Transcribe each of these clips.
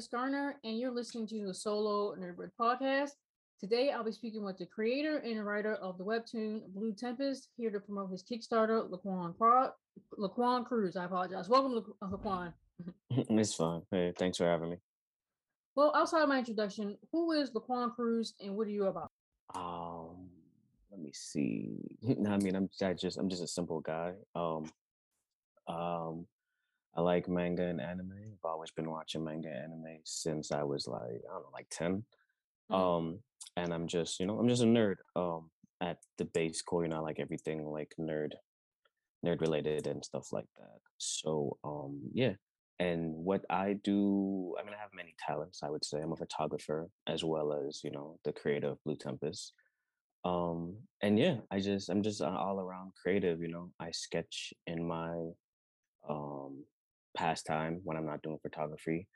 Cass Garner, and you're listening to the Solo Nerdbird podcast. Today, I'll be speaking with the creator and writer of the webtoon Blue Tempest, here to promote his Kickstarter, Laquan, Pro- Laquan Cruz. I apologize. Welcome, La- Laquan. it's fine. Hey, thanks for having me. Well, outside of my introduction, who is Laquan Cruz and what are you about? Um, let me see. No, I mean, I'm I just I'm just a simple guy. Um, um, I like manga and anime. I've always been watching manga and anime since I was like I don't know, like 10 Mm. Um, and I'm just you know I'm just a nerd. Um, at the base core, you know, I like everything like nerd, nerd related and stuff like that. So um, yeah. And what I do, I mean, I have many talents. I would say I'm a photographer as well as you know the creator of Blue Tempest. Um, and yeah, I just I'm just an all around creative. You know, I sketch in my um pastime when I'm not doing photography,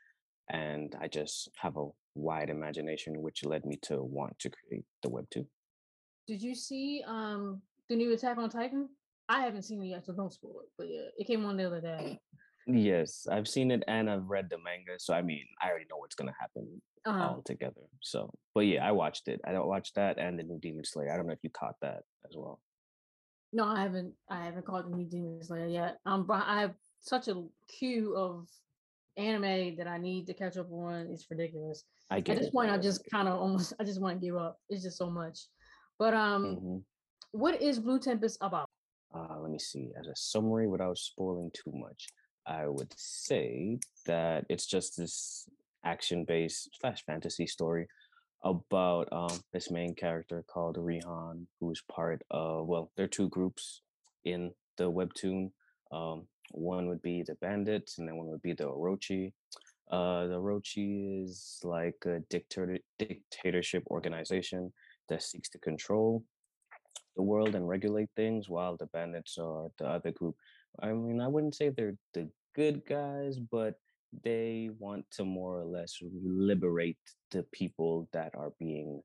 and I just have a wide imagination, which led me to want to create the webtoon. Did you see um the new Attack on Titan? I haven't seen it yet, so don't spoil it. But yeah, it came on the other day. Yes, I've seen it and I've read the manga, so I mean, I already know what's gonna happen Uh, all together. So, but yeah, I watched it. I don't watch that and the new Demon Slayer. I don't know if you caught that as well. no, I haven't. I haven't caught the new Demon Slayer yet. Um, but I have such a queue of anime that I need to catch up on. It's ridiculous. I At this it. point, I just kind of almost. I just want to give up. It's just so much. But um, Mhm. what is Blue Tempest about? Uh, let me see. As a summary, without spoiling too much, I would say that it's just this action-based slash fantasy story about um this main character called Rihan, who's part of well, there are two groups in the webtoon. Um, one would be the bandits, and then one would be the Orochi. Uh, the Orochi is like a dictator dictatorship organization that seeks to control the world and regulate things, while the bandits are the other group. I mean, I wouldn't say they're the good guys, but they want to more or less liberate the people that are being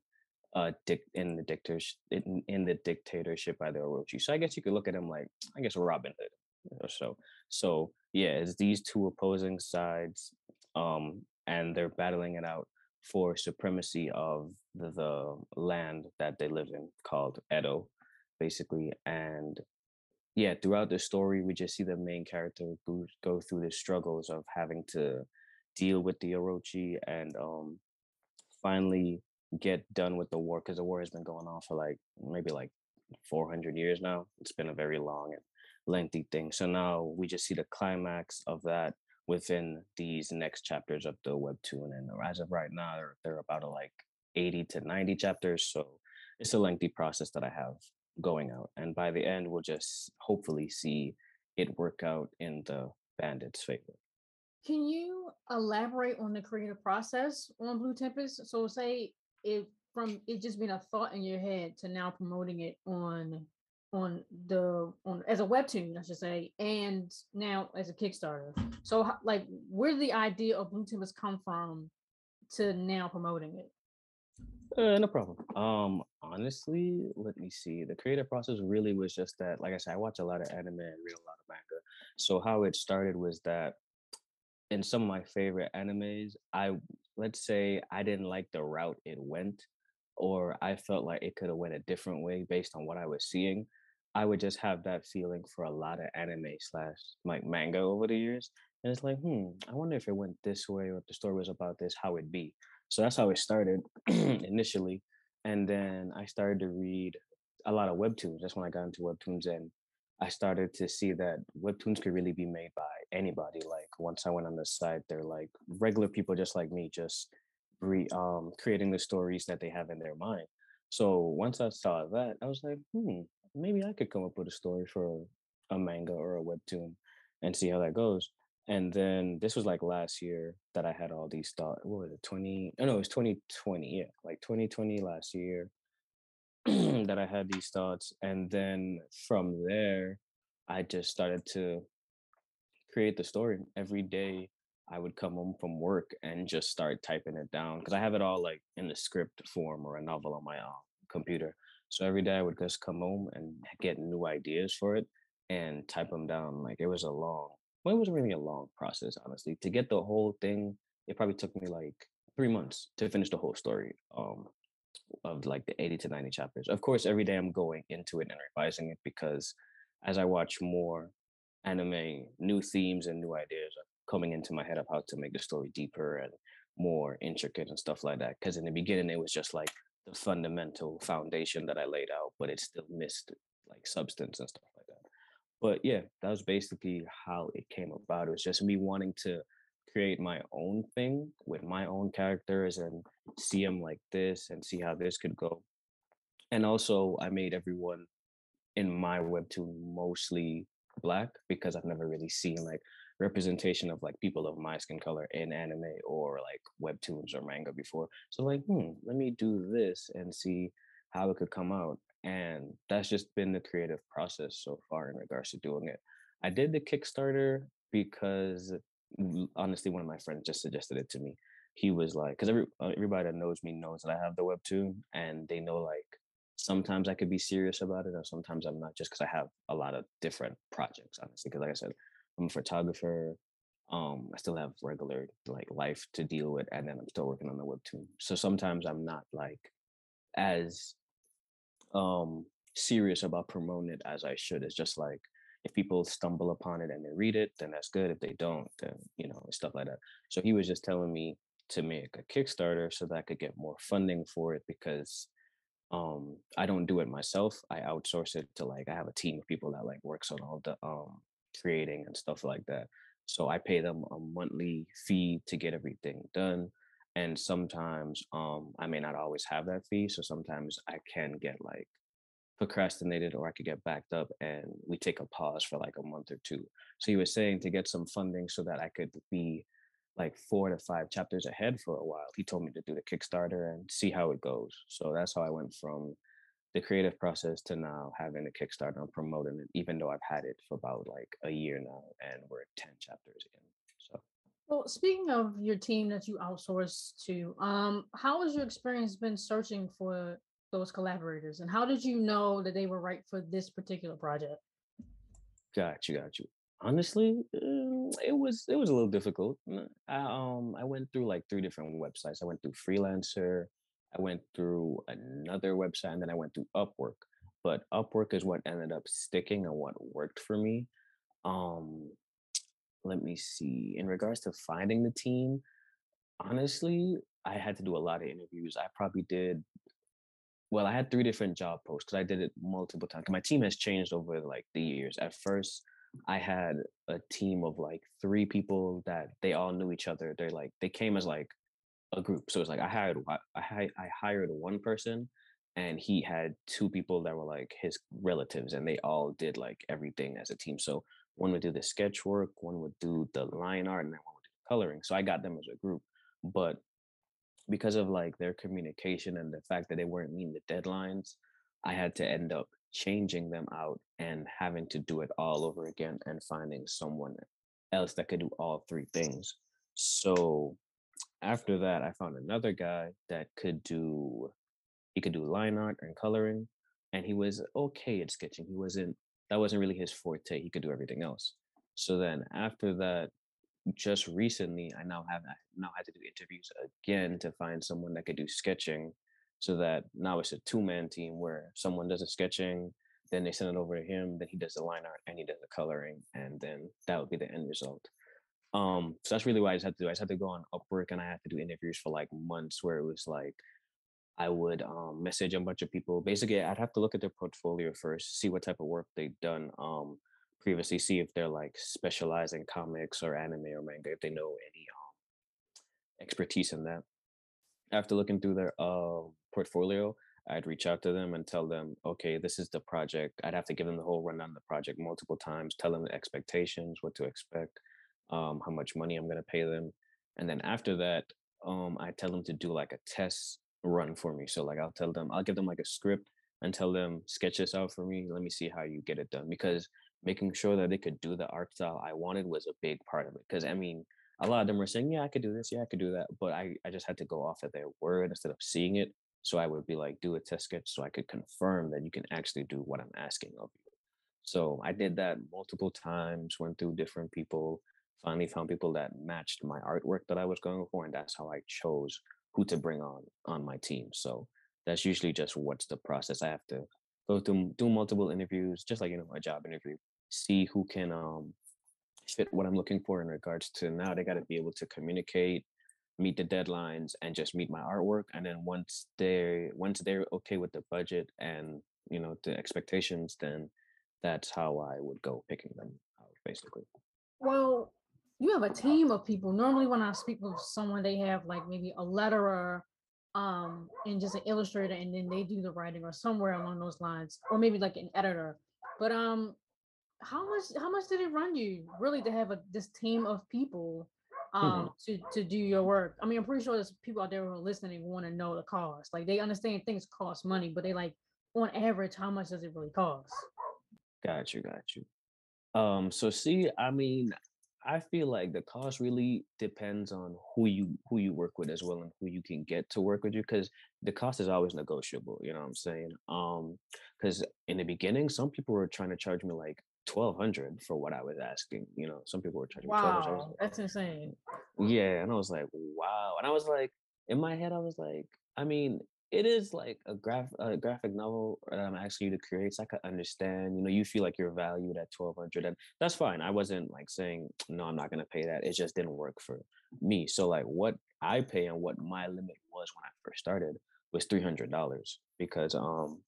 uh dic- in the dictatorship in, in the dictatorship by the Orochi. So I guess you could look at them like I guess Robin Hood or so. So yeah, it's these two opposing sides, um, and they're battling it out for supremacy of the, the land that they live in called Edo, basically. And yeah, throughout the story, we just see the main character go, go through the struggles of having to deal with the Orochi and um finally get done with the war because the war has been going on for like maybe like 400 years now. It's been a very long and lengthy thing. So now we just see the climax of that within these next chapters of the webtoon. And as of right now, they're, they're about a, like 80 to 90 chapters. So it's a lengthy process that I have going out. And by the end, we'll just hopefully see it work out in the bandits' favor. Can you elaborate on the creative process on Blue Tempest? So say if from it just being a thought in your head to now promoting it on on the on as a webtoon, I should say, and now as a Kickstarter. So like where the idea of Blue Tempest come from to now promoting it? Uh, no problem. Um, honestly, let me see. The creative process really was just that, like I said, I watch a lot of anime and read a lot of manga. So how it started was that in some of my favorite animes, I let's say I didn't like the route it went, or I felt like it could have went a different way based on what I was seeing. I would just have that feeling for a lot of anime slash like manga over the years. And it's like, hmm, I wonder if it went this way or if the story was about this, how it'd be. So that's how it started initially. And then I started to read a lot of webtoons. That's when I got into webtoons and I started to see that webtoons could really be made by anybody. Like once I went on the site, they're like regular people just like me, just re um creating the stories that they have in their mind. So once I saw that, I was like, hmm, maybe I could come up with a story for a manga or a webtoon and see how that goes. And then this was like last year that I had all these thoughts. What was it? 20? Oh no, it was 2020. Yeah, like 2020 last year that I had these thoughts. And then from there, I just started to create the story. Every day I would come home from work and just start typing it down because I have it all like in the script form or a novel on my uh, computer. So every day I would just come home and get new ideas for it and type them down. Like it was a long well, it wasn't really a long process, honestly. To get the whole thing, it probably took me like three months to finish the whole story um, of like the 80 to 90 chapters. Of course, every day I'm going into it and revising it because as I watch more anime, new themes and new ideas are coming into my head of how to make the story deeper and more intricate and stuff like that. Because in the beginning, it was just like the fundamental foundation that I laid out, but it still missed like substance and stuff like that. But yeah, that was basically how it came about. It was just me wanting to create my own thing with my own characters and see them like this and see how this could go. And also, I made everyone in my webtoon mostly black because I've never really seen like representation of like people of my skin color in anime or like webtoons or manga before. So like, hmm, let me do this and see how it could come out. And that's just been the creative process so far in regards to doing it. I did the Kickstarter because honestly, one of my friends just suggested it to me. He was like, because every uh, everybody that knows me knows that I have the webtoon, and they know like sometimes I could be serious about it, or sometimes I'm not, just because I have a lot of different projects. Honestly, because like I said, I'm a photographer. Um, I still have regular like life to deal with, and then I'm still working on the webtoon. So sometimes I'm not like as um serious about promoting it as I should. It's just like if people stumble upon it and they read it, then that's good. If they don't, then you know, stuff like that. So he was just telling me to make a Kickstarter so that I could get more funding for it because um I don't do it myself. I outsource it to like I have a team of people that like works on all the um creating and stuff like that. So I pay them a monthly fee to get everything done. And sometimes um I may not always have that fee. So sometimes I can get like procrastinated or I could get backed up and we take a pause for like a month or two. So he was saying to get some funding so that I could be like four to five chapters ahead for a while. He told me to do the Kickstarter and see how it goes. So that's how I went from the creative process to now having a Kickstarter and promoting it, even though I've had it for about like a year now and we're at 10 chapters in. So well, speaking of your team that you outsource to, um, how has your experience been searching for those collaborators, and how did you know that they were right for this particular project? Got you, got you. Honestly, um, it was it was a little difficult. I, um, I went through like three different websites. I went through Freelancer, I went through another website, and then I went through Upwork. But Upwork is what ended up sticking and what worked for me. Um, let me see. In regards to finding the team, honestly, I had to do a lot of interviews. I probably did well, I had three different job posts because I did it multiple times. My team has changed over like the years. At first, I had a team of like three people that they all knew each other. They're like they came as like a group. So it's like I hired I I, hired one person, and he had two people that were like his relatives, and they all did like everything as a team. So one would do the sketch work, one would do the line art, and then one would do the coloring. So I got them as a group. But because of like their communication and the fact that they weren't meeting the deadlines, I had to end up changing them out and having to do it all over again and finding someone else that could do all three things. So after that, I found another guy that could do he could do line art and coloring, and he was okay at sketching. He wasn't that wasn't really his forte. He could do everything else. So then after that, just recently I now have I now had to do interviews again to find someone that could do sketching so that now it's a two-man team where someone does the sketching then they send it over to him then he does the line art and he does the coloring and then that would be the end result um so that's really what i just had to do i just had to go on upwork and i had to do interviews for like months where it was like i would um message a bunch of people basically i'd have to look at their portfolio first see what type of work they've done um previously, see if they're like specialized in comics or anime or manga, if they know any um, expertise in that. After looking through their uh, portfolio, I'd reach out to them and tell them, okay, this is the project. I'd have to give them the whole rundown of the project multiple times, tell them the expectations, what to expect, um, how much money I'm going to pay them. And then after that, um, I tell them to do like a test run for me. So like I'll tell them, I'll give them like a script and tell them sketch this out for me. Let me see how you get it done because making sure that they could do the art style I wanted was a big part of it. Because I mean, a lot of them were saying, "Yeah, I could do this. Yeah, I could do that," but I I just had to go off of their word instead of seeing it. So I would be like, do a test sketch so I could confirm that you can actually do what I'm asking of you. So I did that multiple times, went through different people, finally found people that matched my artwork that I was going for, and that's how I chose who to bring on on my team. So that's usually just what's the process. I have to go through do multiple interviews, just like you know a job interview, see who can um fit what I'm looking for in regards to now they got to be able to communicate, meet the deadlines, and just meet my artwork. And then once they once they're okay with the budget and you know the expectations, then that's how I would go picking them out basically. Well, you have a team of people. Normally, when I speak with someone, they have like maybe a letterer, um, and just an illustrator, and then they do the writing or somewhere along those lines, or maybe like an editor. But um, how much how much did it run you really to have a this team of people hmm um to to do your work? I mean, I'm pretty sure there's people out there who are listening want to know the cost. Like they understand things cost money, but they like on average, how much does it really cost? Got you, got you. Um, so see, I mean, I feel like the cost really depends on who you who you work with as well and who you can get to work with you because the cost is always negotiable, you know what I'm saying? Um, because in the beginning, some people were trying to charge me like 1200 for what I was asking, you know, some people were charging me 1200. Wow, that's insane. yeah, and I was like, wow. And I was like, in my head, I was like, I mean, it is like a graph a graphic novel that I'm asking you to create. So I could understand, you know, you feel like you're valued at 1200 and that's fine. I wasn't like saying, no, I'm not gonna pay that. It just didn't work for me. So like what I pay and what my limit was when I first started was $300 because um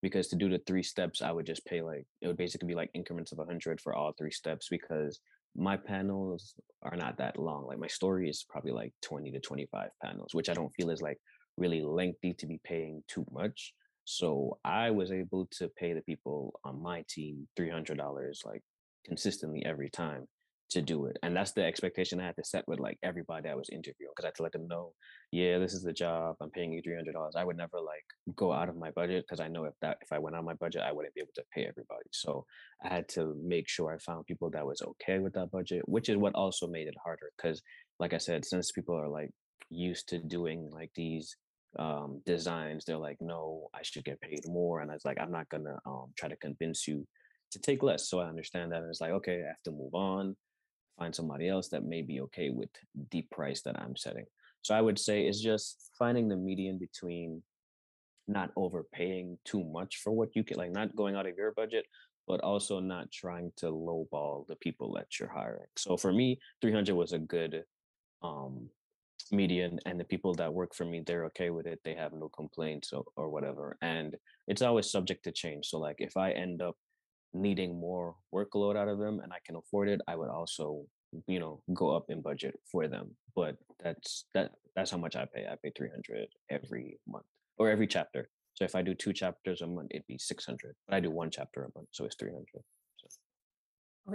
because to do the three steps i would just pay like it would basically be like increments of 100 for all three steps because my panels are not that long like my story is probably like 20 to 25 panels which i don't feel is like really lengthy to be paying too much so i was able to pay the people on my team $300 like consistently every time to do it and that's the expectation i had to set with like everybody i was interviewing because i had to let them know yeah, this is the job. I'm paying you three hundred dollars. I would never like go out of my budget because I know if that if I went on my budget, I wouldn't be able to pay everybody. So I had to make sure I found people that was okay with that budget, which is what also made it harder. Because, like I said, since people are like used to doing like these um designs, they're like, no, I should get paid more. And I was like, I'm not gonna um try to convince you to take less. So I understand that. And it's like, okay, I have to move on, find somebody else that may be okay with the price that I'm setting. So I would say it's just finding the median between not overpaying too much for what you can, like not going out of your budget, but also not trying to lowball the people that you're hiring. So for me, 300 was a good um median and the people that work for me they're okay with it they have no complaints or, or whatever and it's always subject to change so like if i end up needing more workload out of them and I can afford it, I would also, you know, go up in budget for them. But that's that that's how much I pay. I pay 300 every month or every chapter. So if I do two chapters a month, it'd be 600. But I do one chapter a month, so it's 300.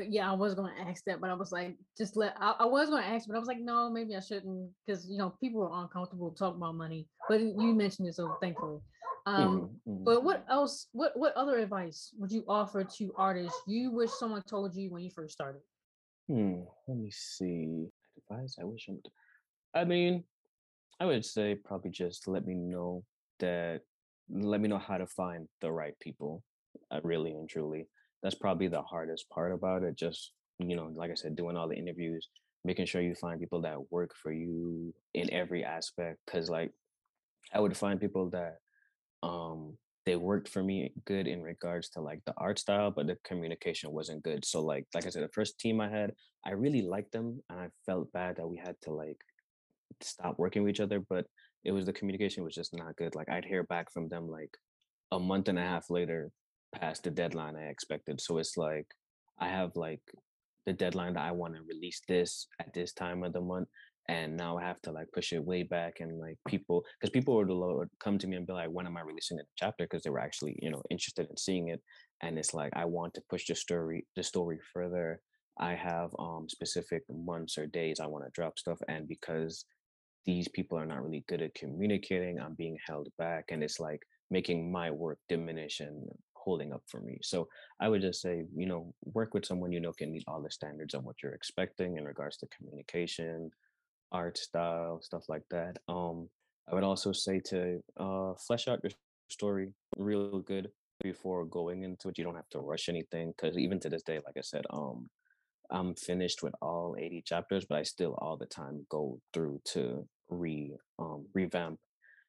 Yeah, I was gonna ask that, but I was like, just let. I, I was gonna ask, but I was like, no, maybe I shouldn't, because you know people are uncomfortable talking about money. But you mentioned it, so thankfully. Um, mhm, mhm. but what else? What what other advice would you offer to artists you wish someone told you when you first started? Hmm, let me see. Advice I wish I would. I mean, I would say probably just let me know that let me know how to find the right people, uh, really and truly. That's probably the hardest part about it. Just, you know, like I said, doing all the interviews, making sure you find people that work for you in every aspect. Cause like I would find people that um they worked for me good in regards to like the art style but the communication wasn't good so like like i said the first team i had i really liked them and i felt bad that we had to like stop working with each other but it was the communication was just not good like i'd hear back from them like a month and a half later past the deadline i expected so it's like i have like the deadline that i want to release this at this time of the month and now i have to like push it way back and like people because people would, come to me and be like when am i releasing the chapter because they were actually you know interested in seeing it and it's like i want to push the story the story further i have um specific months or days i want to drop stuff and because these people are not really good at communicating. I'm being held back, and it's like making my work diminish and holding up for me. So I would just say, you know, work with someone you know can meet all the standards of what you're expecting in regards to communication, art style, stuff like that. Um, I would also say to uh, flesh out your story real good. before going into it. You don't have to rush anything because even to this day, like I said, um, I'm finished with all 80 chapters, but I still all the time go through to re um revamp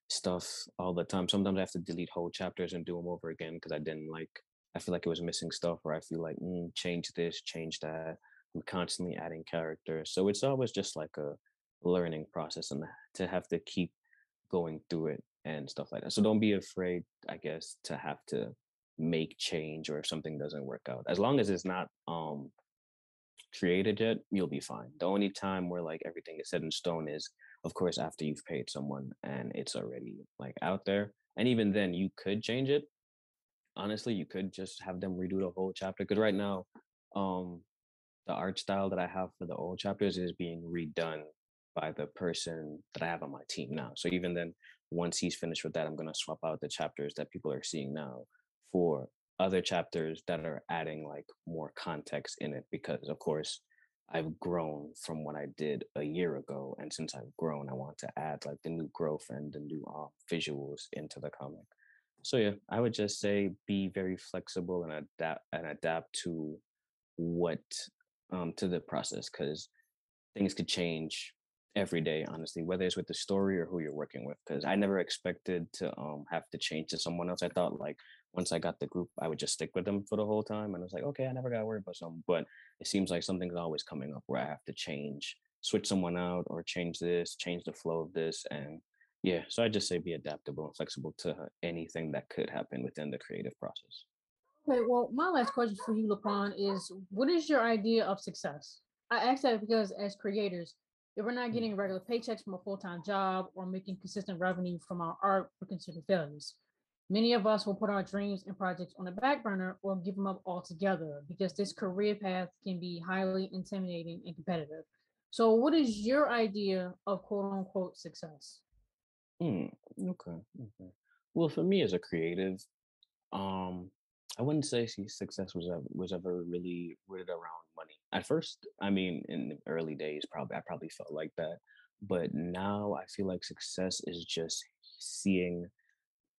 stuff all the time. Sometimes I have to delete whole chapters and do them over again because I didn't like. I feel like it was missing stuff, or I feel like mm, change this, change that. I'm constantly adding characters, so it's always just like a learning process, and to have to keep going through it and stuff like that. So don't be afraid, I guess, to have to make change or if something doesn't work out. As long as it's not um created yet, you'll be fine. The only time where like everything is set in stone is of course after you've paid someone and it's already like out there. And even then you could change it. Honestly, you could just have them redo the whole chapter. Cause right now, um the art style that I have for the old chapters is being redone by the person that I have on my team now. So even then, once he's finished with that, I'm gonna swap out the chapters that people are seeing now for other chapters that are adding like more context in it because of course I've grown from what I did a year ago and since I've grown I want to add like the new growth and the new uh, visuals into the comic. So yeah, I would just say be very flexible and adapt and adapt to what um to the process cuz things could change every day honestly whether it's with the story or who you're working with because i never expected to um have to change to someone else i thought like once i got the group i would just stick with them for the whole time and i was like okay i never got to worry about something but it seems like something's always coming up where i have to change switch someone out or change this change the flow of this and yeah so i just say be adaptable and flexible to anything that could happen within the creative process okay well my last question for you laquan is what is your idea of success i ask that because as creators if we're not mm. getting regular paychecks from a full-time job or making consistent revenue from our art, we're considered failures. Many of us will put our dreams and projects on the back burner or give them up altogether because this career path can be highly intimidating and competitive. So, what is your idea of quote unquote success? Mm, okay. Okay. Well, for me as a creative, um, I wouldn't say success was ever, was ever really rooted around money. At first, I mean, in the early days, probably I probably felt like that, but now I feel like success is just seeing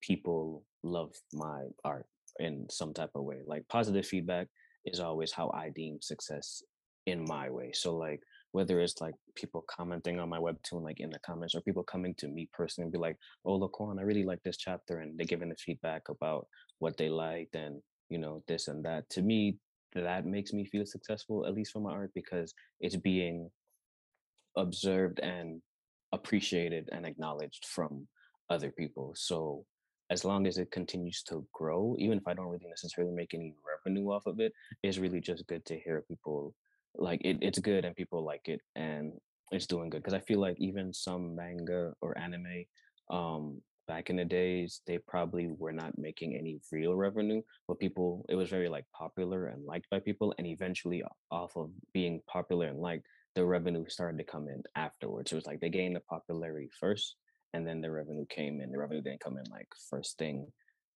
people love my art in some type of way. Like positive feedback is always how I deem success in my way. So like whether it's like people commenting on my webtoon like in the comments or people coming to me personally and be like, oh Laquan, I really like this chapter and they're giving the feedback about what they liked and you know this and that. To me, that makes me feel successful, at least for my art, because it's being observed and appreciated and acknowledged from other people. So as long as it continues to grow, even if I don't really necessarily make any revenue off of it, it's really just good to hear people like it, it's good and people like it and it's doing good. Cause I feel like even some manga or anime, um, back in the days, they probably were not making any real revenue, but people, it was very like popular and liked by people. And eventually, off of being popular and liked, the revenue started to come in afterwards. It was like they gained the popularity first, and then the revenue came in. The revenue didn't come in like first thing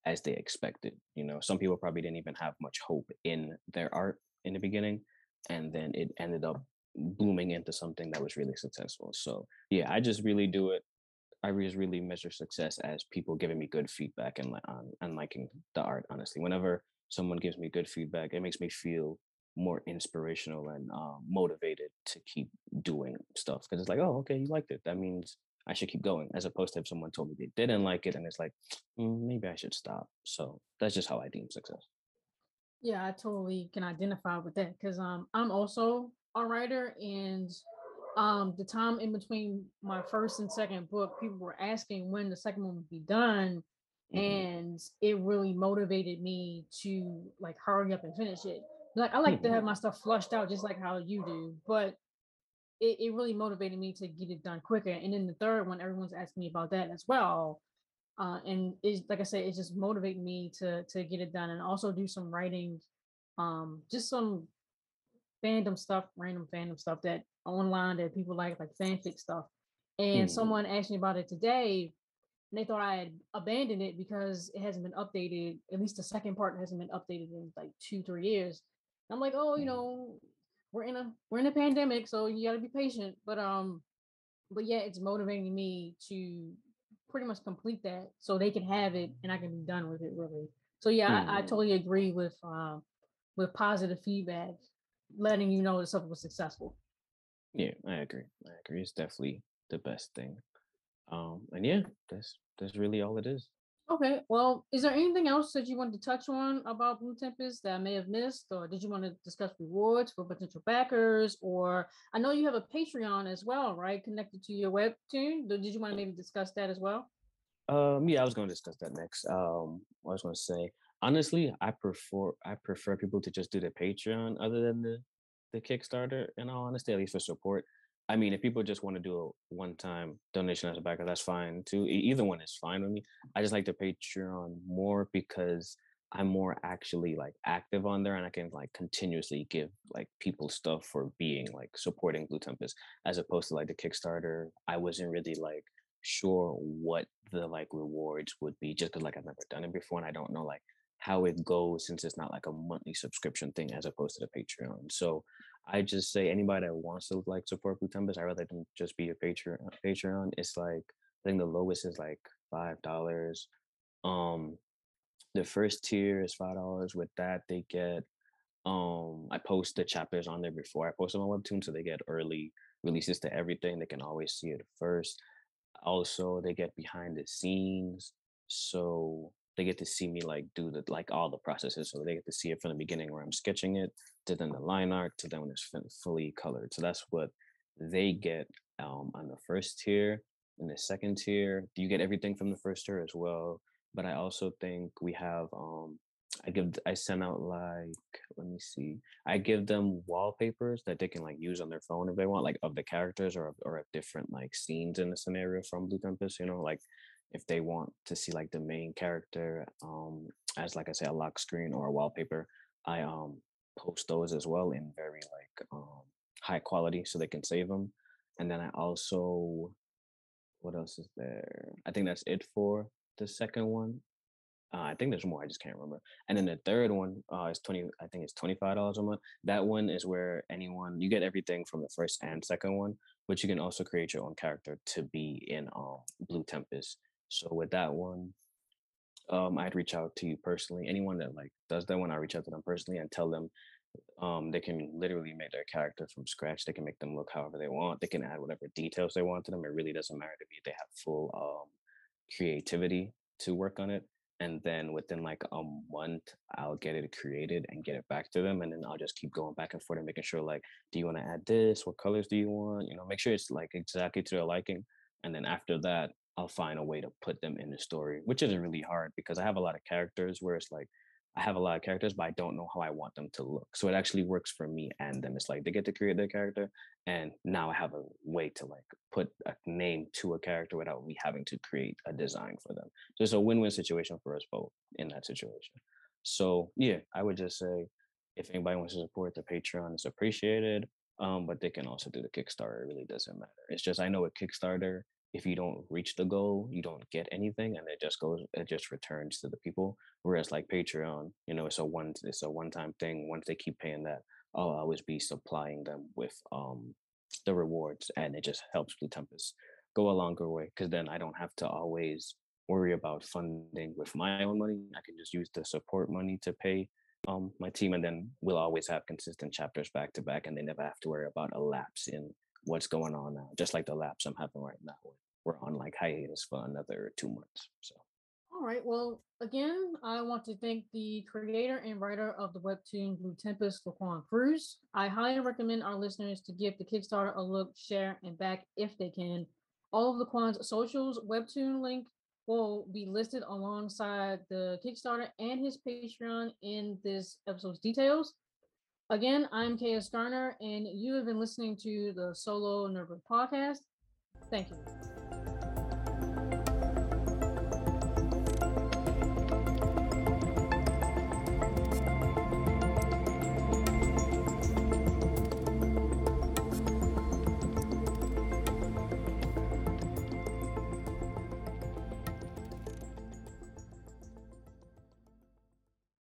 as they expected. You know, some people probably didn't even have much hope in their art in the beginning, and then it ended up blooming into something that was really successful. So yeah, I just really do it I just really measure success as people giving me good feedback and um, and liking the art. Honestly, whenever someone gives me good feedback, it makes me feel more inspirational and uh, motivated to keep doing stuff because it's like, oh, okay, you liked it. That means I should keep going, as opposed to if someone told me they didn't like it and it's like, mm, maybe I should stop. So that's just how I deem success. Yeah, I totally can identify with that because um I'm also a writer and um the time in between my first and second book people were asking when the second one would be done mm-hmm. and it really motivated me to like hurry up and finish it like i like mm-hmm. to have mm-hmm. my stuff flushed out just like how you do but it, it really motivated me to get it done quicker and then the third one everyone's asking me about that as well uh, and it's like i said it just motivated me to to get it done and also do some writing um just some fandom stuff random fandom stuff that online that people like, like fanfic stuff. And mm. someone asked me about it today, and they thought I had abandoned it because it hasn't been updated. At least the second part hasn't been updated in like two, three years. And I'm like, oh, you mm. know, we're in a we're in a pandemic, so you got to be patient. But um, but yeah, it's motivating me to pretty much complete that so they can have it and I can be done with it really. So yeah, I, I Mm, totally agree with um with positive feedback, letting you know that something was successful. yeah, I agree. I agree. It's definitely the best thing. Um, and yeah, that's that's really all it is. Okay, well, is there anything else that you wanted to touch on about Blue Tempest that I may have missed, or did you want to discuss rewards for potential backers? Or I know you have a Patreon as well, right? Connected to your webtoon. Did you want to maybe discuss that as well? Um, yeah, I was going to discuss that next. Um, I was going to say, honestly, I prefer I prefer people to just do the Patreon other than the the Kickstarter. In all honesty, at least for support. I mean, if people just want to do a one-time donation as a backer, that's fine too. Either one is fine with me. I just like the Patreon more because I'm more actually like active on there, and I can like continuously give like people stuff for being like supporting Blue Tempest, as opposed to like the Kickstarter. I wasn't really like sure what the like rewards would be just because like I've never done it before and I don't know like how it goes since it's not like a monthly subscription thing as opposed to the Patreon. So I just say anybody that wants to like support Tempest, I rather them just be a Patreon. Patreon. It's like I think the lowest is like five dollars. Um, the first tier is five dollars. With that, they get um I post the chapters on there before I post them on Webtoon, so they get early releases to everything. They can always see it first also they get behind the scenes so they get to see me like do the like all the processes so they get to see it from the beginning where i'm sketching it to then the line art to then when it's fully colored so that's what they get um on the first tier in the second tier you get everything from the first tier as well but i also think we have um i give i send out like let me see I give them wallpapers that they can like use on their phone if they want, like of the characters or of, or of different like scenes in the scenario from Blue Tempest. You know, like if they want to see like the main character um as like I say a lock screen or a wallpaper, I um post those as well in very like um high quality so they can save them. And then I also what else is there? I think that's it for the second one. Uh, I think there's more. I just can't remember. And then the third one uh, is twenty. I think it's twenty five dollars a month. That one is where anyone you get everything from the first and second one, but you can also create your own character to be in um, Blue Tempest. So with that one, um, I'd reach out to you personally. Anyone that like does that one, I reach out to them personally and tell them um, they can literally make their character from scratch. They can make them look however they want. They can add whatever details they want to them. It really doesn't matter to me. They have full um, creativity to work on it. And then within like a month, I'll get it created and get it back to them. And then I'll just keep going back and forth and making sure like, do you want to add this? What colors do you want? You know, make sure it's like exactly to their liking. And then after that, I'll find a way to put them in the story, which isn't really hard because I have a lot of characters where it's like I have a lot of characters, but I don't know how I want them to look. So it actually works for me and them. It's like they get to create their character, and now I have a way to like put a name to a character without me having to create a design for them. So it's a win-win situation for us both in that situation. So yeah, I would just say if anybody wants to support the Patreon, it's appreciated. Um, but they can also do the Kickstarter. It really doesn't matter. It's just I know with Kickstarter, if you don't reach the goal, you don't get anything, and it just goes, it just returns to the people. Whereas like Patreon, you know, it's a one, it's a one-time thing. Once they keep paying that, I'll always be supplying them with um the rewards, and it just helps Blue Tempest go a longer way. Because then I don't have to always worry about funding with my own money. I can just use the support money to pay um my team, and then we'll always have consistent chapters back to back, and they never have to worry about a lapse in what's going on now. Just like the lapse I'm having right now. We're on like hiatus for another two months. So All right. Well, again, I want to thank the creator and writer of the webtoon Blue Tempest, Laquan Cruz. I highly recommend our listeners to give the Kickstarter a look, share, and back if they can. All of Laquan's socials, webtoon link will be listed alongside the Kickstarter and his Patreon in this episode's details. Again, I'm Kaya Garner, and you have been listening to the Solo Nerd podcast. Thank you.